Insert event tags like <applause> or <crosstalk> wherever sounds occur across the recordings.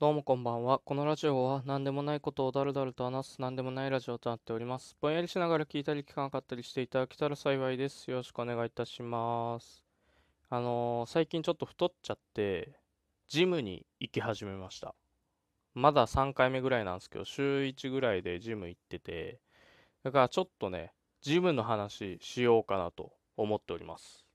どうもこんばんは。このラジオは何でもないことをだるだると話す何でもないラジオとなっております。ぼんやりしながら聞いたり聞かなかったりしていただけたら幸いです。よろしくお願いいたします。あのー最近ちょっと太っちゃって、ジムに行き始めました。まだ3回目ぐらいなんですけど、週1ぐらいでジム行ってて、だからちょっとね、ジムの話しようかなと思っております。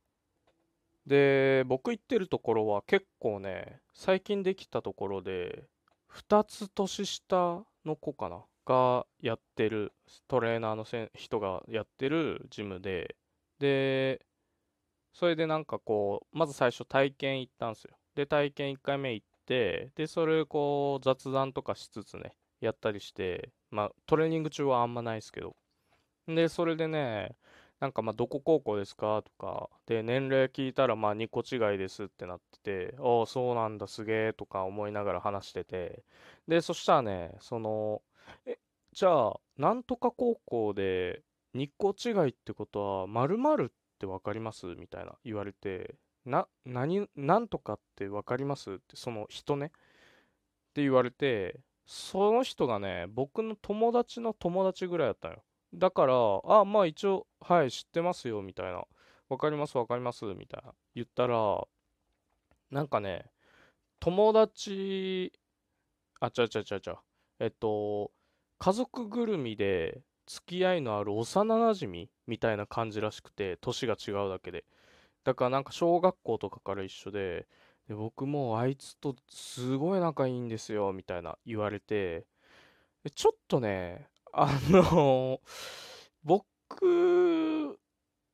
で、僕行ってるところは結構ね、最近できたところで、2つ年下の子かながやってる、トレーナーのせ人がやってるジムで、で、それでなんかこう、まず最初体験行ったんですよ。で、体験1回目行って、で、それこう雑談とかしつつね、やったりして、まあトレーニング中はあんまないですけど、で、それでね、なんかまあどこ高校ですか？とか、で、年齢聞いたらまあ2個違いですってなってて、ああ、そうなんだ、すげえとか思いながら話してて、で、そしたらね、その、え、じゃあ、なんとか高校で2個違いってことは、〇〇ってわかります？みたいな言われて、な、何、なんとかってわかります？って、その人ね、って言われて、その人がね、僕の友達の友達ぐらいだったのよ。だから、あ、まあ一応、はい、知ってますよ、みたいな。わかります、わかります、みたいな。言ったら、なんかね、友達、あ、ちゃちゃちゃちゃ。えっと、家族ぐるみで付き合いのある幼馴染みみたいな感じらしくて、年が違うだけで。だからなんか小学校とかから一緒で、で僕もあいつとすごい仲いいんですよ、みたいな言われて、ちょっとね、あの、僕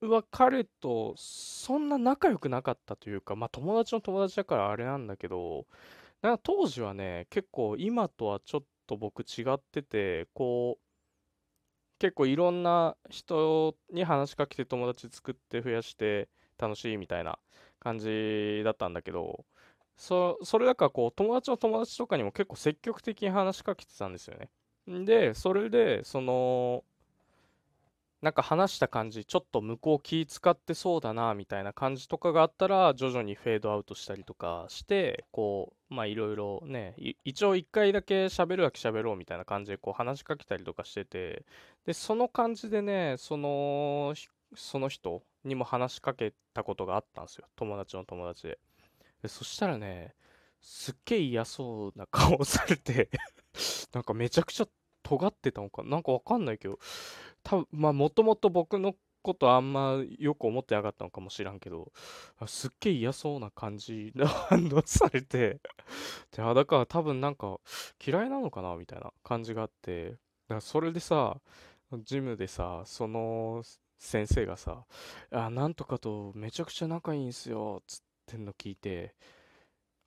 は彼とそんな仲良くなかったというか、まあ友達の友達だからあれなんだけど、なんか当時はね、結構今とはちょっと僕違ってて、こう、結構いろんな人に話しかけて友達作って増やして楽しいみたいな感じだったんだけど、そ、それだからこう友達の友達とかにも結構積極的に話しかけてたんですよね。で、それで、その、なんか話した感じ、ちょっと向こう気使ってそうだな、みたいな感じとかがあったら、徐々にフェードアウトしたりとかして、こう、まあいろいろね、一応一回だけ喋るだけ喋ろうみたいな感じでこう話しかけたりとかしてて、で、その感じでね、その、その人にも話しかけたことがあったんですよ。友達の友達で。で、そしたらね、すっげえ嫌そうな顔をされて <laughs> なんかめちゃくちゃ尖ってたのかな？んかわかんないけど、多分まあもともと僕のことあんまよく思ってなかったのかもしらんけど、すっげえ嫌そうな感じの反応されて、<laughs> で、だから多分なんか嫌いなのかなみたいな感じがあって、だからそれでさ、ジムでさ、その先生がさ、あ、なんとかとめちゃくちゃ仲いいんすよ、っつってんの聞いて、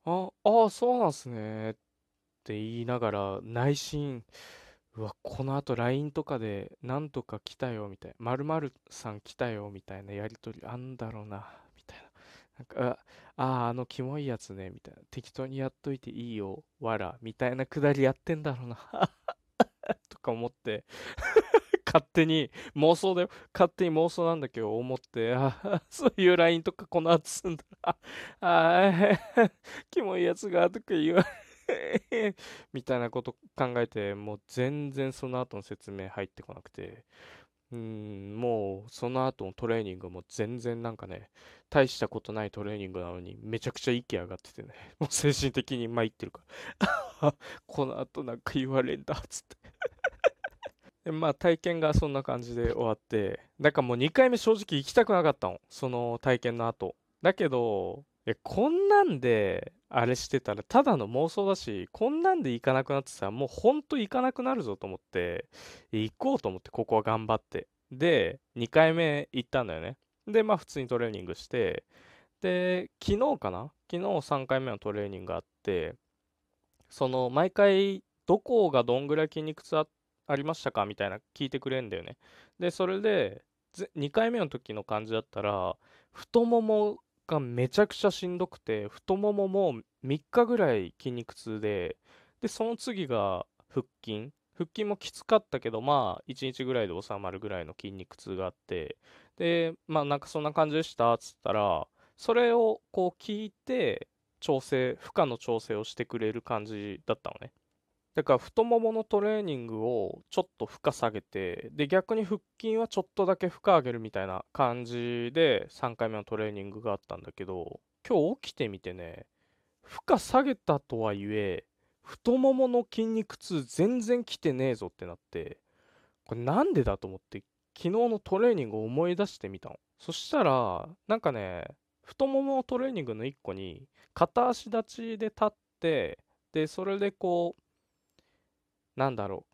ああ、そうなんすねって言いながら内心、うわ、この後 LINE とかでなんとか来たよみたいな、〇〇さん来たよみたいなやりとりあんだろうな、みたいな。なんか、ああ、あのキモいやつね、みたいな。適当にやっといていいよ、わら、みたいなくだりやってんだろうな、<laughs> とか思って、<laughs> 勝手に妄想だよ。勝手に妄想なんだけど思って、あー <laughs> そういう LINE とかこの後すんだ。ああ、キモいやつが、とか言われ、<laughs> みたいなこと考えて、もう全然その後の説明入ってこなくて、うん、もうその後のトレーニングも全然なんかね、大したことないトレーニングなのにめちゃくちゃ息上がっててね、<laughs> もう精神的に参ってるから、<laughs> この後なんか言われんだっ、つって。で、まあ体験がそんな感じで終わって、だかもう2回目正直行きたくなかったの。その体験の後。だけど、こんなんで、あれしてたらただの妄想だし、こんなんで行かなくなってたらもうほんと行かなくなるぞと思って、行こうと思ってここは頑張って。で、2回目行ったんだよね。で、まあ普通にトレーニングして、で、昨日かな？昨日3回目のトレーニングがあって、その毎回どこがどんぐらい筋肉痛ありましたか？みたいな聞いてくれんだよね。で、それで、2回目の時の感じだったら、太ももがめちゃくちゃしんどくて、太ももも3日ぐらい筋肉痛で、で、その次が腹筋。腹筋もきつかったけど、まあ、1日ぐらいで収まるぐらいの筋肉痛があって、で、まあ、なんかそんな感じでしたっつったら、それをこう聞いて、調整負荷の調整をしてくれる感じだったのねだから太もものトレーニングをちょっと負荷下げてで逆に腹筋はちょっとだけ負荷上げるみたいな感じで3回目のトレーニングがあったんだけど今日起きてみてね負荷下げたとはいえ太ももの筋肉痛全然来てねえぞってなってこれなんでだと思って昨日のトレーニングを思い出してみたの。そしたらなんかね太もものトレーニングの1個に片足立ちで立ってでそれでこうなんだろ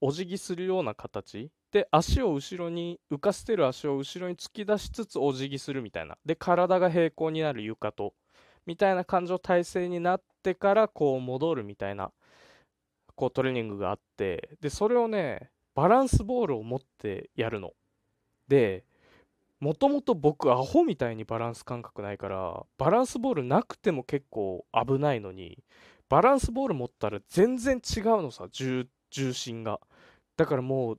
う。お辞儀するような形で足を後ろに浮かせてる足を後ろに突き出しつつお辞儀するみたいな。で体が平行になる床とみたいな感じの体勢になってからこう戻るみたいなこうトレーニングがあって。でそれをねバランスボールを持ってやるの。でもともと僕アホみたいにバランス感覚ないからバランスボールなくても結構危ないのにバランスボール持ったら全然違うのさ重心が。だからもう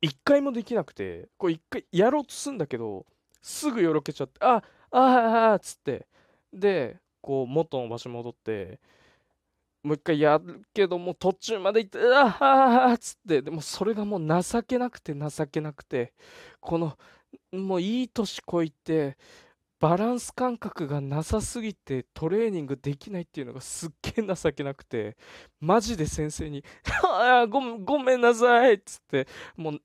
一回もできなくてこう一回やろうとすんだけどすぐよろけちゃってあああっつって。でこう元の場所戻ってもう一回やるけども途中まで行ってああっつって。でもそれがもう情けなくて情けなくて。このもういい年こいてバランス感覚がなさすぎてトレーニングできないっていうのがすっげえ情けなくてマジで先生に「あごごめんなさい」っつってもう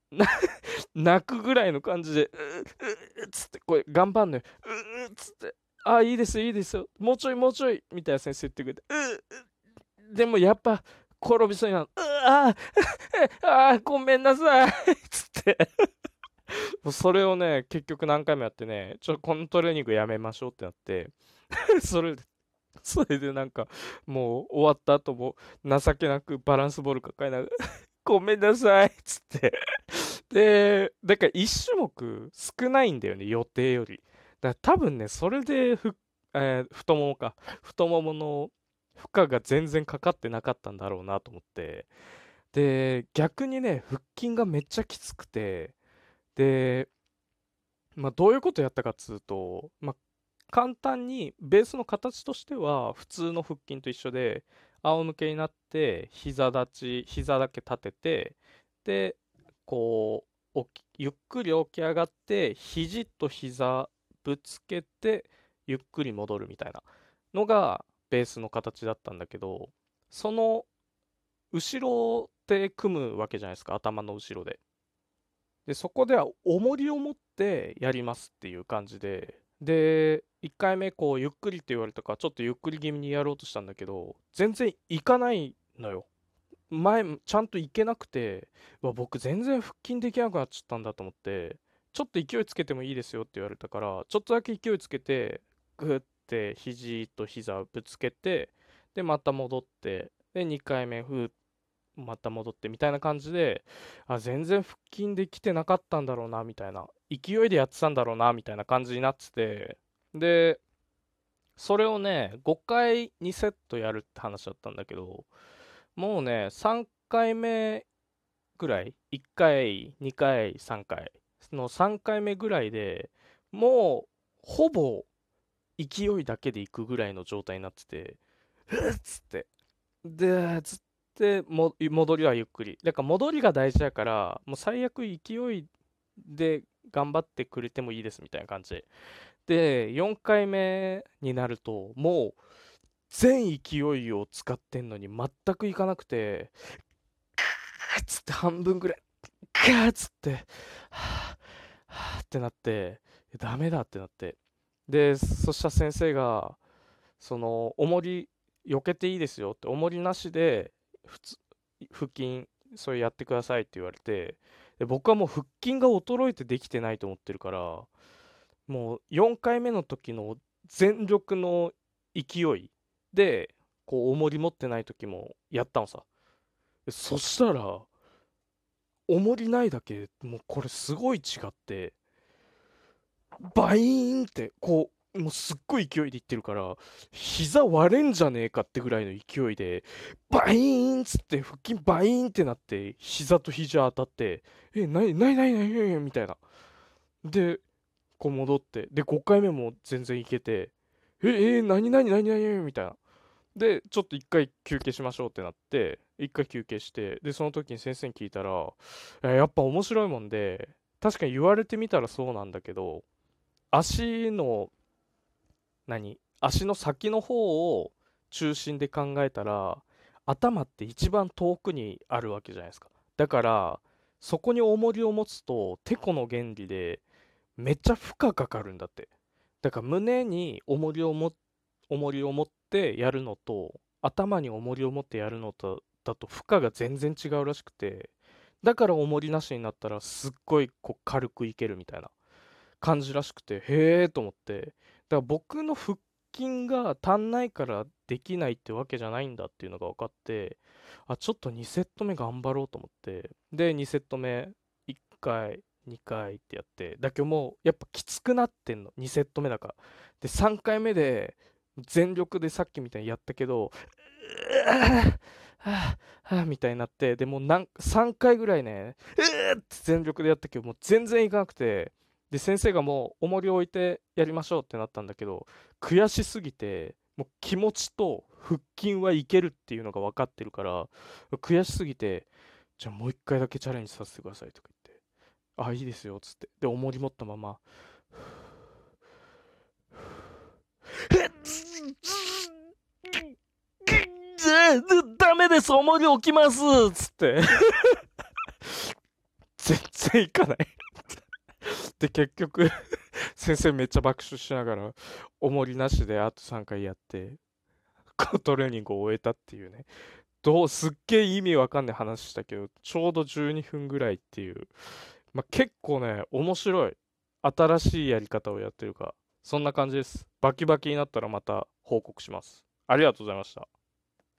泣くぐらいの感じで「うっつってこれ頑張んのよ「うっつって「ああいいですいいですよ。もうちょいもうちょい」みたいな先生言ってくれて「うでもやっぱ転びそうになる「うあ <laughs> あごめんなさい」っつって。それをね、結局何回もやってね、ちょっと、このトレーニングやめましょうってなって <laughs> それで、それでなんか、もう終わった後も情けなくバランスボール抱えながら <laughs> ごめんなさいっつってで、だから1種目少ないんだよね、予定より。だから多分ね、それでふ、えー、太ももか、太ももの負荷が全然かかってなかったんだろうなと思って。で、逆にね、腹筋がめっちゃきつくて、で、まあ、どういうことやったかっつうと、まあ、簡単にベースの形としては普通の腹筋と一緒で仰向けになって膝立ち膝だけ立ててでこうゆっくり起き上がって肘と膝ぶつけてゆっくり戻るみたいなのがベースの形だったんだけどその後ろで組むわけじゃないですか頭の後ろで。で、そこでは重りを持ってやりますっていう感じで、で、1回目こうゆっくりって言われたからちょっとゆっくり気味にやろうとしたんだけど、全然いかないのよ。前、ちゃんといけなくて、わ、僕全然腹筋できなくなっちゃったんだと思って、ちょっと勢いつけてもいいですよって言われたから、ちょっとだけ勢いつけて、グーって肘と膝ぶつけて、で、また戻って、で、2回目、ふーっまた戻ってみたいな感じで、あ、全然腹筋できてなかったんだろうな、みたいな。勢いでやってたんだろうな、みたいな感じになってて、で、それをね、5回2セットやるって話だったんだけど、もうね、3回目ぐらい、1回、2回、3回、の3回目ぐらいでもう、ほぼ勢いだけでいくぐらいの状態になってて、うっつって。で、ずっでも戻りはゆっくり。だから戻りが大事だからもう最悪勢いで頑張ってくれてもいいですみたいな感じ。で4回目になるともう全勢いを使ってんのに全くいかなくてガーッつって半分ぐらいガーッつってはあはあってなってダメだってなって。でそしたら先生がその重り避けていいですよって重りなしで普通腹筋それやってくださいって言われてで僕はもう腹筋が衰えてできてないと思ってるからもう4回目の時の全力の勢いでこう重り持ってない時もやったのさ。そしたら重りないだけもうこれすごい違ってバイーンってこうもうすっごい勢いでいってるから、膝割れんじゃねえかってぐらいの勢いで、バイーンっつって、腹筋バイーンってなって、膝と肘当たって、え、なになになになにみたいな。で、こう戻って、で、5回目も全然いけて、え、え、何何何何みたいな。で、ちょっと一回休憩しましょうってなって、一回休憩して、で、その時に先生に聞いたら、やっぱ面白いもんで、確かに言われてみたらそうなんだけど、足の、何？足の先の方を中心で考えたら、頭って一番遠くにあるわけじゃないですか。だから、そこに重りを持つと、てこの原理で、めっちゃ負荷かかるんだって。だから胸に重りをも重りを持ってやるのと頭に重りを持ってやるのとだと負荷が全然違うらしくてだから重りなしになったらすっごいこう軽くいけるみたいな感じらしくてへえと思ってから僕の腹筋が足んないからできないってわけじゃないんだっていうのが分かってあちょっと2セット目頑張ろうと思って。で2セット目1回2回ってやって、だけどもうやっぱきつくなってんの、2セット目だから。で、3回目で全力でさっきみたいにやったけど、うはぁ、はぁ、みたいになって、でもなん3回ぐらいね、うーって全力でやったけど、もう全然いかなくて、で、先生がもう重りを置いてやりましょうってなったんだけど、悔しすぎて、もう気持ちと腹筋はいけるっていうのが分かってるから、悔しすぎて、じゃあもう一回だけチャレンジさせてくださいとか言ってあ、いいですよ、つって。で、重り持ったまま、ダメです、重り置きますつって <laughs> 全然いかないで、結局 <laughs> 先生めっちゃ爆笑しながら、重りなしであと3回やって、トレーニングを終えたっていうね。どう、すっげえ意味わかんない話したけど、ちょうど12分ぐらいっていう、まあ、結構ね、面白い。新しいやり方をやってるか。そんな感じです。バキバキになったらまた報告します。ありがとうございました。